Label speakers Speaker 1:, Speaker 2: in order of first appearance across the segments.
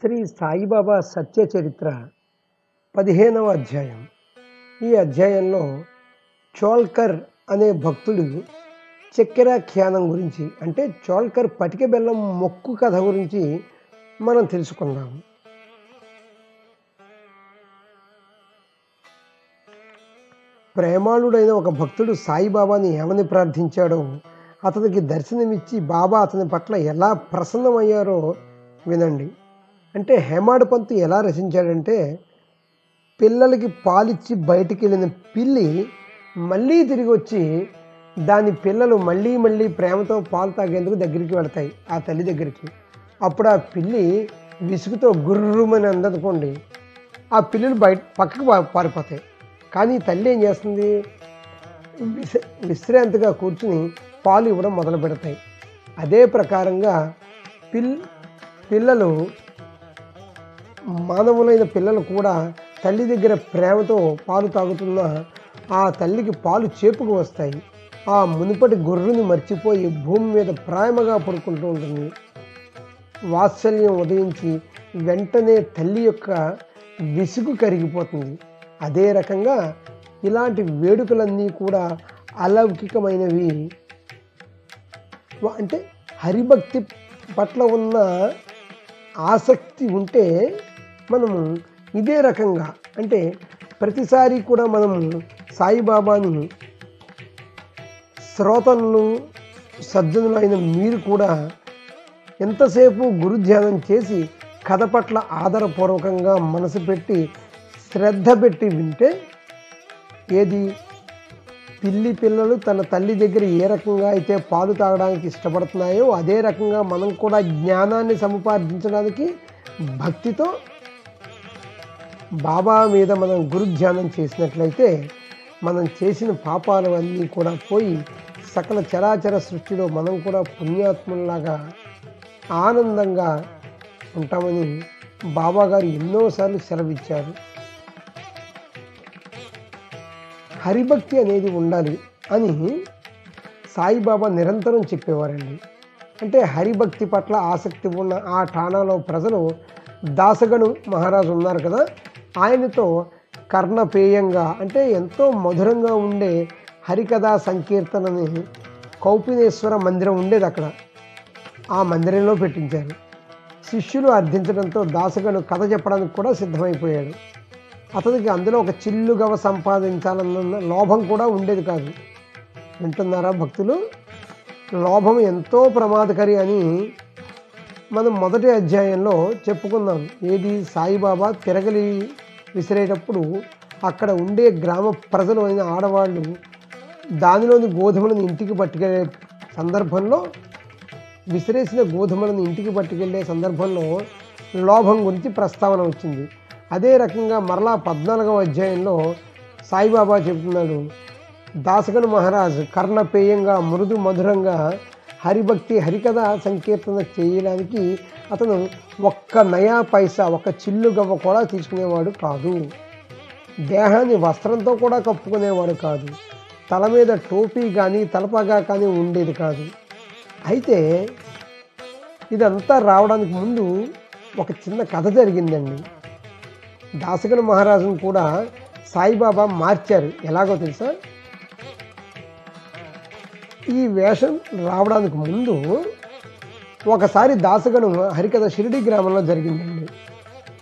Speaker 1: శ్రీ సాయిబాబా సత్య చరిత్ర పదిహేనవ అధ్యాయం. ఈ అధ్యాయంలో చోల్కర్ అనే భక్తుడు చక్కెర ఖ్యానం గురించి అంటే చోల్కర్ పటిక బెల్లం మొక్కు కథ గురించి మనం తెలుసుకుందాం. ప్రేమాళుడైన ఒక భక్తుడు సాయిబాబాని ఏమని ప్రార్థించాడో అతనికి దర్శనమిచ్చి బాబా అతని పట్ల ఎలా ప్రసన్నమయ్యారో వినండి. అంటే హేమాడు పంతు ఎలా రచించాడంటే పిల్లలకి పాలిచ్చి బయటికి వెళ్ళిన పిల్లి మళ్ళీ తిరిగి వచ్చి దాని పిల్లలు మళ్ళీ మళ్ళీ ప్రేమతో పాలు తాగేందుకు దగ్గరికి వెళతాయి ఆ తల్లి దగ్గరికి. అప్పుడు ఆ పిల్లి విసుగుతో గుర్రుమని అందనుకోండి ఆ పిల్లలు బయట పక్కకు పా- పారిపోతాయి. కానీ తల్లి ఏం చేస్తుంది? విశ విశ్రాంతిగా కూర్చుని పాలు ఇవ్వడం మొదలు పెడతాయి అదే ప్రకారంగా పిల్ పిల్లలు మానవులైన పిల్లలు కూడా తల్లి దగ్గర ప్రేమతో పాలు తాగుతున్న ఆ తల్లికి పాలు చేపుకు వస్తాయి. ఆ మునుపటి గొర్రెని మర్చిపోయి భూమి మీద ప్రేమగా పడుకుంటూ ఉంటుంది. వాత్సల్యం ఉదయించి వెంటనే తల్లి యొక్క విసుగు కరిగిపోతుంది. అదే రకంగా ఇలాంటి వేడుకలన్నీ కూడా అలౌకికమైనవి. అంటే హరిభక్తి పట్ల ఉన్న ఆసక్తి ఉంటే మనము ఇదే రకంగా అంటే ప్రతిసారి కూడా మనము సాయిబాబాని శ్రోతలను సజ్జనులు అయిన మీరు కూడా ఎంతసేపు గురుధ్యానం చేసి కథ పట్ల ఆదరపూర్వకంగా మనసు పెట్టి శ్రద్ధ పెట్టి వింటే ఏది? పిల్లి పిల్లలు తన తల్లి దగ్గర ఏ రకంగా అయితే పాలు తాగడానికి ఇష్టపడుతున్నాయో అదే రకంగా మనం కూడా జ్ఞానాన్ని సముపార్జించడానికి భక్తితో బాబా మీద మనం గురుధ్యానం చేసినట్లయితే మనం చేసిన పాపాలు అన్నీ కూడా పోయి సకల చరాచర సృష్టిలో మనం కూడా పుణ్యాత్ముల్లాగా ఆనందంగా ఉంటామని బాబా గారు ఎన్నోసార్లు సెలవిచ్చారు. హరిభక్తి అనేది ఉండాలి అని సాయిబాబా నిరంతరం చెప్పేవారండి. అంటే హరిభక్తి పట్ల ఆసక్తి ఉన్న ఆ ఠాణాలో ప్రజలు దాసగను మహారాజు ఉన్నారు కదా ఆయనతో కర్ణపేయంగా అంటే ఎంతో మధురంగా ఉండే హరికథా సంకీర్తనని కౌపినేశ్వర మందిరం ఉండేది అక్కడ. ఆ మందిరంలో పెట్టించారు. శిష్యులు అర్థించడంతో దాసగను కథ చెప్పడానికి కూడా సిద్ధమైపోయాడు. అతనికి అందులో ఒక చిల్లుగవ సంపాదించాలన్న లోభం కూడా ఉండేది కాదు. వింటున్నారా భక్తులు? లోభం ఎంతో ప్రమాదకరి అని మనం మొదటి అధ్యాయంలో చెప్పుకున్నాం. ఏది? సాయిబాబా తిరగలి విసిరేటప్పుడు అక్కడ ఉండే గ్రామ ప్రజలు అయిన ఆడవాళ్ళు దానిలోని గోధుమలను ఇంటికి పట్టుకెళ్ళే సందర్భంలో విసిరేసిన గోధుమలను ఇంటికి పట్టుకెళ్ళే సందర్భంలో లోభం గురించి ప్రస్తావన వచ్చింది. అదే రకంగా మరలా పద్నాలుగవ అధ్యాయంలో సాయిబాబా చెబుతున్నాడు దాసగను మహారాజ్ కర్ణపేయంగా మృదు మధురంగా హరిభక్తి హరికథ సంకీర్తన చేయడానికి అతను ఒక్క నయా పైసా ఒక చిల్లు గవ్వ కూడా తీసుకునేవాడు కాదు. దేహాన్ని వస్త్రంతో కూడా కప్పుకునేవాడు కాదు. తల మీద టోపీ కానీ తలపగా కానీ ఉండేది కాదు. అయితే ఇదంతా రావడానికి ముందు ఒక చిన్న కథ జరిగిందండి. దాసగన మహారాజును కూడా సాయిబాబా మార్చారు. ఎలాగో తెలుసా? ఈ వేషం రావడానికి ముందు ఒకసారి దాసగను హరికథ షిరిడి గ్రామంలో జరిగిందండి.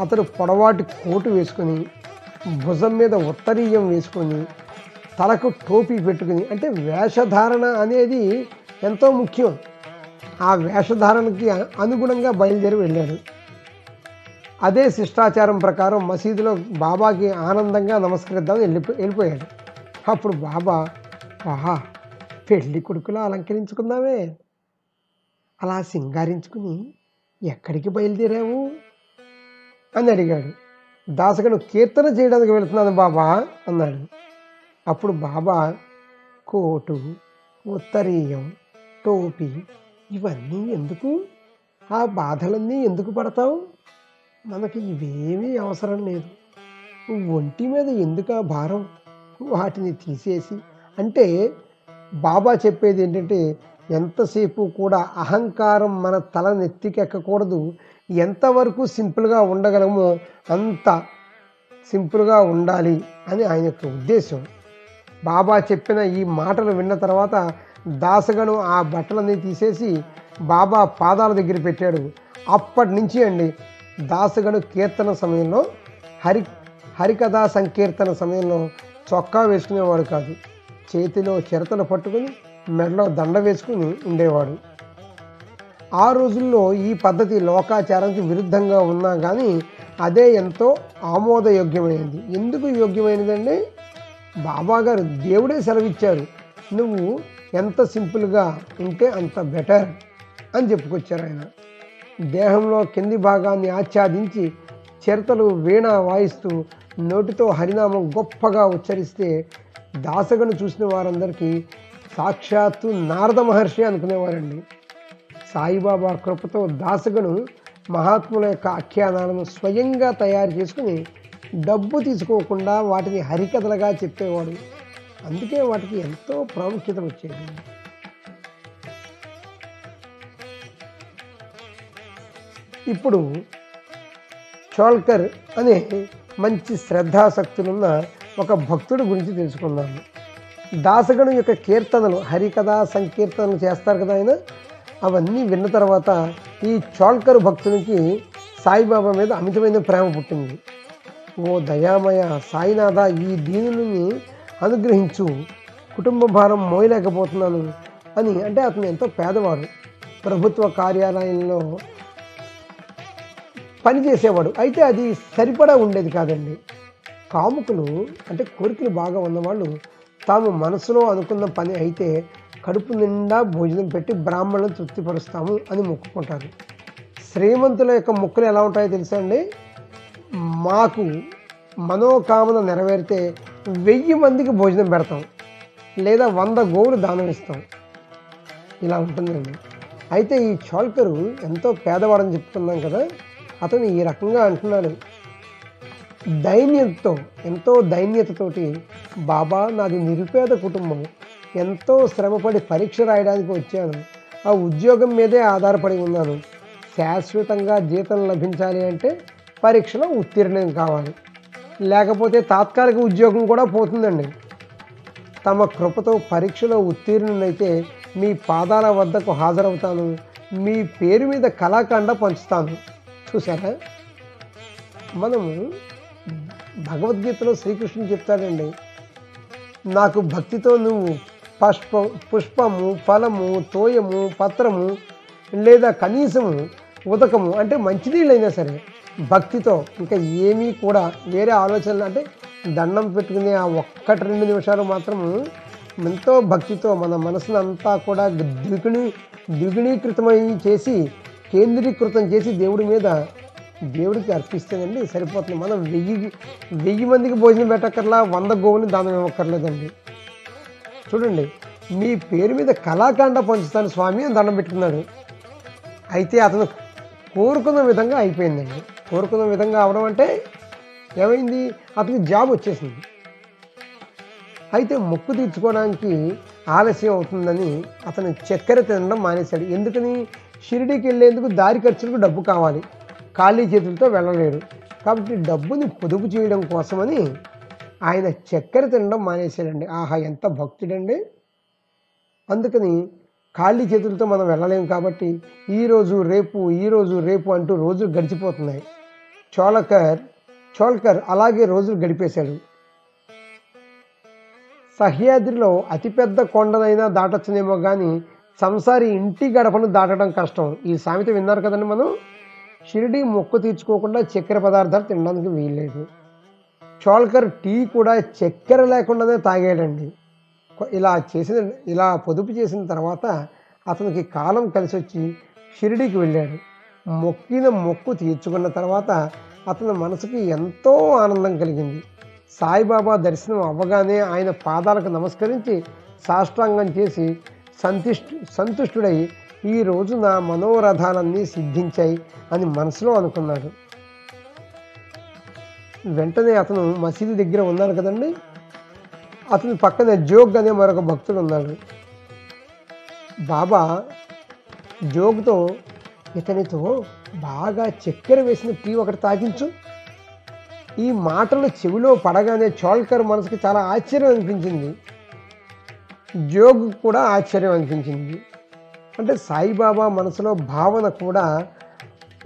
Speaker 1: అతడు పొడవాటి కోటు వేసుకొని భుజం మీద ఉత్తరీయం వేసుకొని తలకు టోపీ పెట్టుకుని అంటే వేషధారణ అనేది ఎంతో ముఖ్యం. ఆ వేషధారణకి అనుగుణంగా బయలుదేరి వెళ్ళాడు. అదే శిష్టాచారం ప్రకారం మసీదులో బాబాకి ఆనందంగా నమస్కరిద్దామని వెళ్ళిపో వెళ్ళిపోయాడు. అప్పుడు బాబా ఆహా పెళ్ళి కొడుకులా అలంకరించుకుందామే. అలా సింగారించుకుని ఎక్కడికి బయలుదేరావు? అని అడిగాడు. దాసగను కీర్తన చేయడానికి వెళుతున్నాను బాబా అన్నాడు. అప్పుడు బాబా కోటు ఉత్తరీయం టోపీ ఇవన్నీ ఎందుకు? ఆ బాధలన్నీ ఎందుకు పడతావు? మనకి ఇవేమీ అవసరం లేదు. ఒంటి మీద ఎందుకు ఆ భారం? వాటిని తీసేసి అంటే బాబా చెప్పేది ఏంటంటే ఎంతసేపు కూడా అహంకారం మన తల నెత్తికెక్కకూడదు. ఎంతవరకు సింపుల్గా ఉండగలమో అంత సింపుల్గా ఉండాలి అని ఆయన యొక్క ఉద్దేశం. బాబా చెప్పిన ఈ మాటలు విన్న తర్వాత దాసగను ఆ బట్టలన్నీ తీసేసి బాబా పాదాల దగ్గర పెట్టాడు. అప్పటి నుంచి అండి దాసగను కీర్తన సమయంలో హరి హరికథా సంకీర్తన సమయంలో చొక్కా వేసుకునేవాడు కాదు. చేతిలో చిరతలు పట్టుకుని మెడలో దండ వేసుకుని ఉండేవాడు. ఆ రోజుల్లో ఈ పద్ధతి లోకాచారానికి విరుద్ధంగా ఉన్నా కానీ అదే ఎంతో ఆమోదయోగ్యమైనది ఎందుకు యోగ్యమైనదండి బాబాగారు దేవుడే సెలవిచ్చారు నువ్వు ఎంత సింపుల్గా ఉంటే అంత బెటర్ అని చెప్పుకొచ్చారు ఆయన. దేహంలో కింది భాగాన్ని ఆచ్ఛాదించి చిరతలు వీణ వాయిస్తూ నోటితో హరినామం గొప్పగా ఉచ్చరిస్తే దాసగను చూసిన వారందరికీ సాక్షాత్తు నారద మహర్షి అనుకునేవారండి. సాయిబాబా కృపతో దాసగను మహాత్ముల యొక్క ఆఖ్యానాలను స్వయంగా తయారు చేసుకుని డబ్బు తీసుకోకుండా వాటిని హరికథలుగా చెప్పేవాడు. అందుకే వాటికి ఎంతో ప్రాముఖ్యత వచ్చేది. ఇప్పుడు చోల్కర్ అనే మంచి శ్రద్ధాశక్తులున్న ఒక భక్తుడి గురించి తెలుసుకుందాము దాసగణం యొక్క కీర్తనలు హరికథ సంకీర్తనలు చేస్తారు కదా ఆయన. అవన్నీ విన్న తర్వాత ఈ చోళ్కరు భక్తునికి సాయిబాబా మీద అమితమైన ప్రేమ పుట్టింది. ఓ దయామయ సాయినాథ ఈ దీనుని అనుగ్రహించు. కుటుంబ భారం మోయలేకపోతున్నాను అని అంటే అతను ఎంతో పేదవాడు. ప్రభుత్వ కార్యాలయంలో పని చేసేవాడు అయితే అది సరిపడా ఉండేది కాదండి. కాముకులు అంటే కోరికలు బాగా ఉన్నవాళ్ళు తాము మనసులో అనుకున్న పని అయితే కడుపు నిండా భోజనం పెట్టి బ్రాహ్మణులను తృప్తిపరుస్తాము అని మొక్కుకుంటారు. శ్రీమంతుల యొక్క మొక్కులు ఎలా ఉంటాయో తెలుసా అండి? మాకు మనోకామన నెరవేరితే వెయ్యి మందికి భోజనం పెడతాం లేదా వంద గోవులు దానం ఇస్తాం. ఇలా ఉంటుందండి. అయితే ఈ చోల్కరు ఎంతో పేదవాడని చెప్పుకున్నాం కదా అతను ఈ రకంగా అంటున్నాడు. దైన్యంతో ఎంతో దైన్యతతోటి బాబా నాది నిరుపేద కుటుంబం. ఎంతో శ్రమపడి పరీక్ష రాయడానికి వచ్చాను. ఆ ఉద్యోగం మీదే ఆధారపడి ఉన్నాను. శాశ్వతంగా జీతం లభించాలి అంటే పరీక్షలో ఉత్తీర్ణం కావాలి. లేకపోతే తాత్కాలిక ఉద్యోగం కూడా పోతుందండి. తమ కృపతో పరీక్షలో ఉత్తీర్ణునైతే మీ పాదాల వద్దకు హాజరవుతాను. మీ పేరు మీద కళాఖండ పంచుతాను. చూసారా మనము భగవద్గీతలో శ్రీకృష్ణుడు చెప్తాడండి నాకు భక్తితో నువ్వు పుష్ప పుష్పము ఫలము తోయము పత్రము లేదా కనీసము ఉదకము అంటే మంచినీళ్ళైనా సరే భక్తితో ఇంకా ఏమీ కూడా వేరే ఆలోచనలు అంటే దండం పెట్టుకునే ఆ ఒక్కటి రెండు నిమిషాలు మాత్రము ఎంతో భక్తితో మన మనసును అంతా కూడా ద్విగుణీ ద్విగుణీకృతమై చేసి కేంద్రీకృతం చేసి దేవుడి మీద దేవుడికి అర్పిస్తేనండి సరిపోతుంది. మనం వెయ్యి వెయ్యి మందికి భోజనం పెట్టక్కర్లా వంద గోవుని దానం ఇవ్వక్కర్లేదండి. చూడండి మీ పేరు మీద కళాకాండ పంచుతాను స్వామి అని దండం పెట్టుకున్నాడు. అయితే అతను కోరుకున్న విధంగా అయిపోయిందండి. కోరుకున్న విధంగా అవడం అంటే ఏమైంది? అతనికి జాబ్ వచ్చేసింది. అయితే మొక్కు తీర్చుకోవడానికి ఆలస్యం అవుతుందని అతను చక్కెర తినడం మానేశాడు. ఎందుకని? షిరిడీకి వెళ్ళేందుకు దారి ఖర్చులకు డబ్బు కావాలి. ఖాళీ చేతులతో వెళ్ళలేడు కాబట్టి డబ్బుని పొదుపు చేయడం కోసమని ఆయన చక్కెర తినడం మానేశాడండి ఆహా ఎంత భక్తుడండి. అందుకని ఖాళీ చేతులతో మనం వెళ్ళలేము కాబట్టి ఈరోజు రేపు ఈరోజు రేపు అంటూ రోజులు గడిచిపోతున్నాయి. చోళకర్ చోళకర్ అలాగే రోజులు గడిపేశాడు. సహ్యాద్రిలో అతిపెద్ద కొండనైనా దాటొచ్చునేమో కానీ సంసారి ఇంటి గడపను దాటడం కష్టం. ఈ సామెత విన్నారు కదండి మనం? షిరిడి మొక్కు తీర్చుకోకుండా చక్కెర పదార్థాలు తినడానికి వీల్లేదు. చోల్కర్ టీ కూడా చక్కెర లేకుండానే తాగాడండి. ఇలా చేసిన ఇలా పొదుపు చేసిన తర్వాత అతనికి కాలం కలిసి వచ్చి షిరిడికి వెళ్ళాడు. మొక్కిన మొక్కు తీర్చుకున్న తర్వాత అతని మనసుకి ఎంతో ఆనందం కలిగింది. సాయిబాబా దర్శనం అవ్వగానే ఆయన పాదాలకు నమస్కరించి సాష్టాంగం చేసి సంతుష్టు సంతుష్టుడై ఈ రోజు నా మనోరథాలన్నీ సిద్ధించాయి అని మనసులో అనుకున్నాడు. వెంటనే అతను మసీదు దగ్గర ఉన్నారు కదండి? అతని పక్కన జోగ్ అనే మరొక భక్తుడు ఉన్నాడు. బాబా జోగ్తో ఇతనితో బాగా చక్కెర వేసిన టీ ఒకటి తాగించు. ఈ మాటలు చెవిలో పడగానే చోల్కర్ మనసుకి చాలా ఆశ్చర్యం అనిపించింది. జోగ్ కూడా ఆశ్చర్యం అనిపించింది. అంటే సాయిబాబా మనసులో భావన కూడా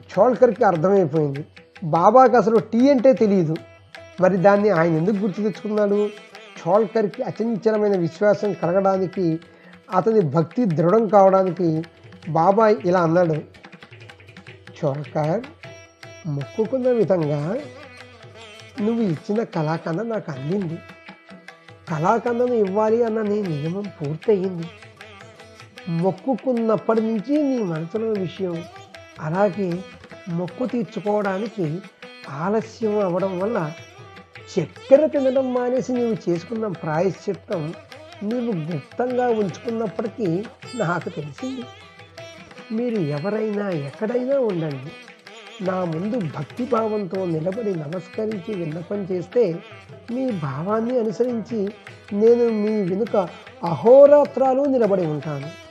Speaker 1: చోల్కర్కి అర్థమైపోయింది. బాబాకి అసలు టీ అంటే తెలియదు మరి దాన్ని ఆయన ఎందుకు గుర్తు తెచ్చుకున్నాడు? చోల్కర్కి అచంచలమైన విశ్వాసం కలగడానికి అతని భక్తి దృఢం కావడానికి బాబా ఇలా అన్నాడు. చోల్కర్ మొక్కుకున్న విధంగా నువ్వు ఇచ్చిన కళాఖండం నాకు అందింది. కళాఖండం ఇవ్వాలి అన్న నీ నియమం పూర్తయింది. మొక్కుకున్నప్పటి నుంచి నీ మనసులో విషయం. అలాగే మొక్కు తీర్చుకోవడానికి ఆలస్యం అవ్వడం వల్ల చక్కెర తినడం మానేసి నీవు చేసుకున్న ప్రాయశ్చిత్తం నీవు గుప్తంగా ఉంచుకున్నప్పటికీ నాకు తెలిసింది. మీరు ఎవరైనా ఎక్కడైనా ఉండండి. నా ముందు భక్తిభావంతో నిలబడి నమస్కరించి విన్నపం చేస్తే మీ భావాన్ని అనుసరించి నేను మీ వెనుక అహోరాత్రాలు నిలబడి ఉంటాను.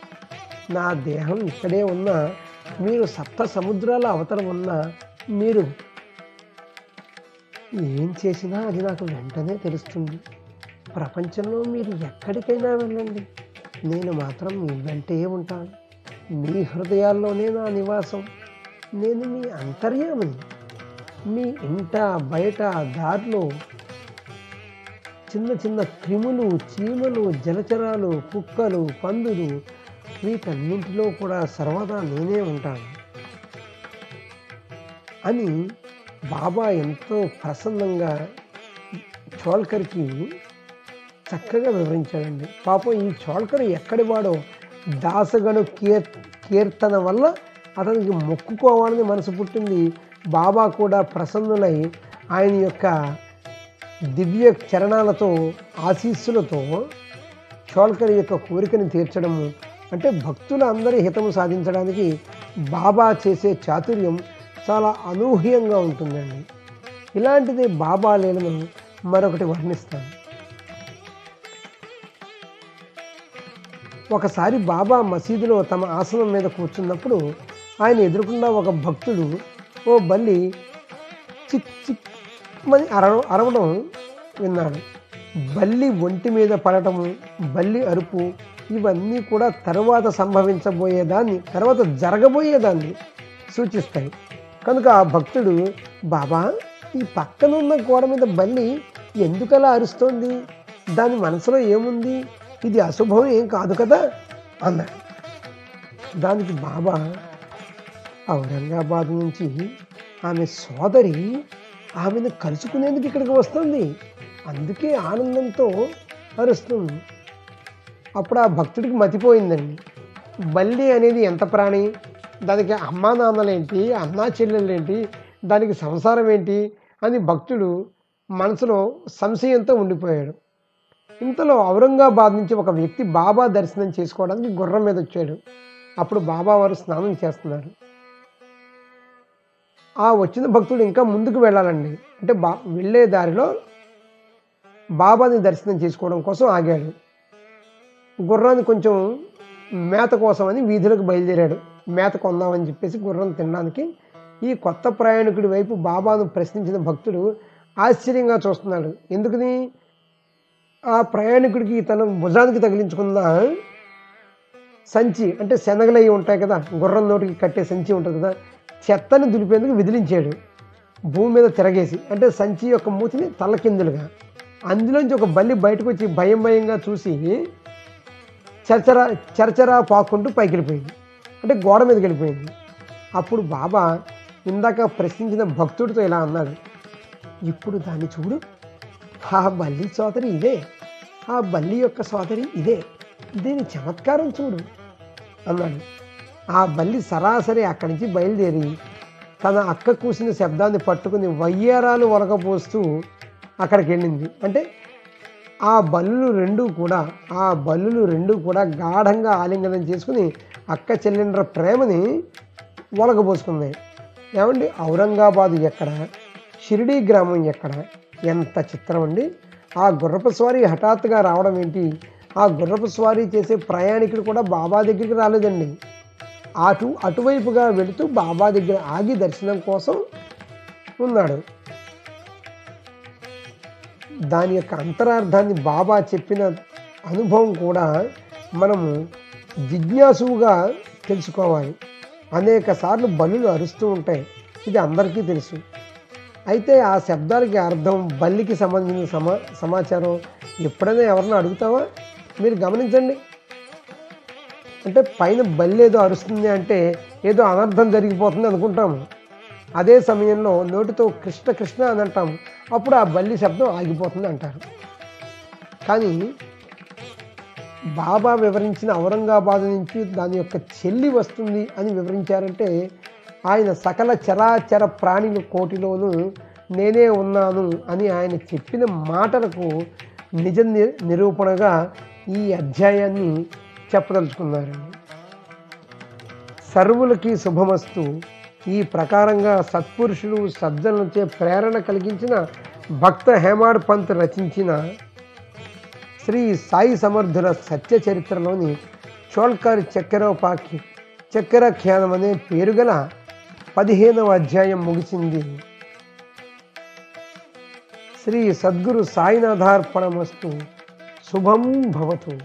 Speaker 1: నా దేహం ఇక్కడే ఉన్నా మీరు సప్త సముద్రాల అవతరం ఉన్నా మీరు ఏం చేసినా అది నాకు వెంటనే తెలుస్తుంది. ప్రపంచంలో మీరు ఎక్కడికైనా వెళ్ళండి. నేను మాత్రం మీ వెంటే ఉంటాను. మీ హృదయాల్లోనే నా నివాసం. నేను మీ అంతర్యామని. మీ ఇంట బయట దారిలో చిన్న చిన్న క్రిములు చీమలు జలచరాలు కుక్కలు పందులు వీటన్నింటిలో కూడా సర్వదా నేనే ఉంటాను అని బాబా ఎంతో ప్రసన్నంగా చోల్కర్కి చక్కగా వివరించాడండి. పాపం ఈ చోల్కర్ ఎక్కడి వాడో దాసగను కీర్ కీర్తన వల్ల అతనికి మొక్కుకోవాలని మనసు పుట్టింది. బాబా కూడా ప్రసన్నులై ఆయన యొక్క దివ్య చరణాలతో ఆశీస్సులతో చోల్కర్ యొక్క కోరికను తీర్చడము అంటే భక్తుల అందరి హితము సాధించడానికి బాబా చేసే చాతుర్యం చాలా అనూహ్యంగా ఉంటుందండి. ఇలాంటిది బాబా లీలను మరొకటి వర్ణిస్తాను. ఒకసారి బాబా మసీదులో తమ ఆసనం మీద కూర్చున్నప్పుడు ఆయన ఎదురుకుండా ఒక భక్తుడు ఓ బల్లి చిక్ చిక్ మని అర అరవడం విన్నాడు. బల్లి ఒంటి మీద పడటము బల్లి అరుపు ఇవన్నీ కూడా తర్వాత సంభవించబోయేదాన్ని తర్వాత జరగబోయేదాన్ని సూచిస్తాయి. కనుక ఆ భక్తుడు బాబా ఈ పక్కనున్న గోడ మీద బల్లి ఎందుకలా అరుస్తోంది? దాని మనసులో ఏముంది? ఇది అశుభం ఏం కాదు కదా అన్నాడు. దానికి బాబా ఔరంగాబాద్ నుంచి ఆమె సోదరి ఆమెను కలుసుకునేందుకు ఇక్కడికి వస్తుంది. అందుకే ఆనందంతో అరుస్తుంది. అప్పుడు ఆ భక్తుడికి మతిపోయిందండి. బల్లి అనేది ఎంత ప్రాణి? దానికి అమ్మా నాన్నలేంటి? అన్నా చెల్లెళ్ళేంటి దానికి సంసారం ఏంటి? అని భక్తుడు మనసులో సంశయంతో ఉండిపోయాడు. ఇంతలో ఔరంగాబాద్ నుంచి ఒక వ్యక్తి బాబా దర్శనం చేసుకోవడానికి గుర్రం మీద వచ్చాడు. అప్పుడు బాబా వారు స్నానం చేస్తున్నారు. ఆ వచ్చిన భక్తుడు ఇంకా ముందుకు వెళ్ళాలండి. అంటే బా వెళ్ళే దారిలో బాబాని దర్శనం చేసుకోవడం కోసం ఆగాడు. గుర్రాన్ని కొంచెం మేత కోసమని వీధులకు బయలుదేరాడు. మేత కొందామని చెప్పేసి గుర్రం తినడానికి ఈ కొత్త ప్రయాణికుడి వైపు బాబాను ప్రశ్నించిన భక్తుడు ఆశ్చర్యంగా చూస్తున్నాడు. ఎందుకని? ఆ ప్రయాణికుడికి తన భుజానికి తగిలించుకున్న సంచి అంటే శనగలవి ఉంటాయి కదా గుర్రం నోటికి కట్టే సంచి ఉంటుంది కదా చెత్తని దులిపేందుకు విదిలించాడు. భూమి మీద తిరగేసి అంటే సంచి యొక్క మూతిని తల్లకిందులుగా అందులోంచి ఒక బల్లి బయటకు వచ్చి భయం భయంగా చూసి చరచరా చరచరా పాక్కుంటూ పైకి వెళ్ళిపోయింది అంటే గోడ మీదకి వెళ్ళిపోయింది. అప్పుడు బాబా ఇందాక ప్రశ్నించిన భక్తుడితో ఇలా అన్నాడు. ఇప్పుడు దాన్ని చూడు. ఆ బల్లి సోదరి ఇదే. ఆ బల్లి యొక్క సోదరి ఇదే. దీని చమత్కారం చూడు. అన్నాడు. ఆ బల్లి సరాసరి అక్కడి నుంచి బయలుదేరి తన అక్క కూసిన శబ్దాన్ని పట్టుకుని వయ్యారాలు ఒలకపోస్తూ అక్కడికి వెళ్ళింది. అంటే ఆ బల్లులు రెండు కూడా ఆ బల్లులు రెండు కూడా గాఢంగా ఆలింగనం చేసుకుని అక్క చెల్లెండ్ర ప్రేమని ఒలగబోసుకున్నాయి ఏమండి? ఔరంగాబాదు ఎక్కడ? షిరిడీ గ్రామం ఎక్కడ? ఎంత చిత్రం అండి. ఆ గుర్రపు స్వారీ హఠాత్తుగా రావడం ఏంటి? ఆ గుర్రపు స్వారీ చేసే ప్రయాణికుడు కూడా బాబా దగ్గరికి రాలేదండి. అటు అటువైపుగా వెళుతూ బాబా దగ్గర ఆగి దర్శనం కోసం ఉన్నాడు. దాని యొక్క అంతరార్థాన్ని బాబా చెప్పిన అనుభవం కూడా మనము జిజ్ఞాసుగా తెలుసుకోవాలి. అనేక సార్లు బలులు అరుస్తూ ఉంటాయి. ఇది అందరికీ తెలుసు. అయితే ఆ శబ్దాలకి అర్థం బల్లికి సంబంధించిన సమా సమాచారం ఎప్పుడైనా ఎవరన్నా అడుగుతావా? మీరు గమనించండి. అంటే పైన బల్లి ఏదో అరుస్తుంది అంటే ఏదో అనర్థం జరిగిపోతుంది అనుకుంటాము. అదే సమయంలో నోటితో కృష్ణ కృష్ణ అని అంటాము. అప్పుడు ఆ బల్లి శబ్దం ఆగిపోతుంది అంటారు. కానీ బాబా వివరించిన ఔరంగాబాద్ నుంచి దాని యొక్క చెల్లి వస్తుంది అని వివరించారంటే ఆయన సకల చరాచర ప్రాణిల కోటిలోనూ నేనే ఉన్నాను అని ఆయన చెప్పిన మాటలకు నిజ ని- నిరూపణగా ఈ అధ్యాయాన్ని చెప్పదలుచుకున్నారు. సర్వులకి శుభమస్తు. ఈ ప్రకారంగా సత్పురుషులు సజ్జనులచే ప్రేరణ కలిగించిన భక్త హేమాడ్ పంత్ రచించిన శ్రీ సాయి సమర్థుల సత్య చరిత్రలోని చోల్కర్ చక్కెరోపాకి చక్కెరఖ్యానం అనే పేరు గల పదిహేనవ అధ్యాయం ముగిసింది. శ్రీ సద్గురు సాయినాథార్పణమస్తు శుభం భవతు.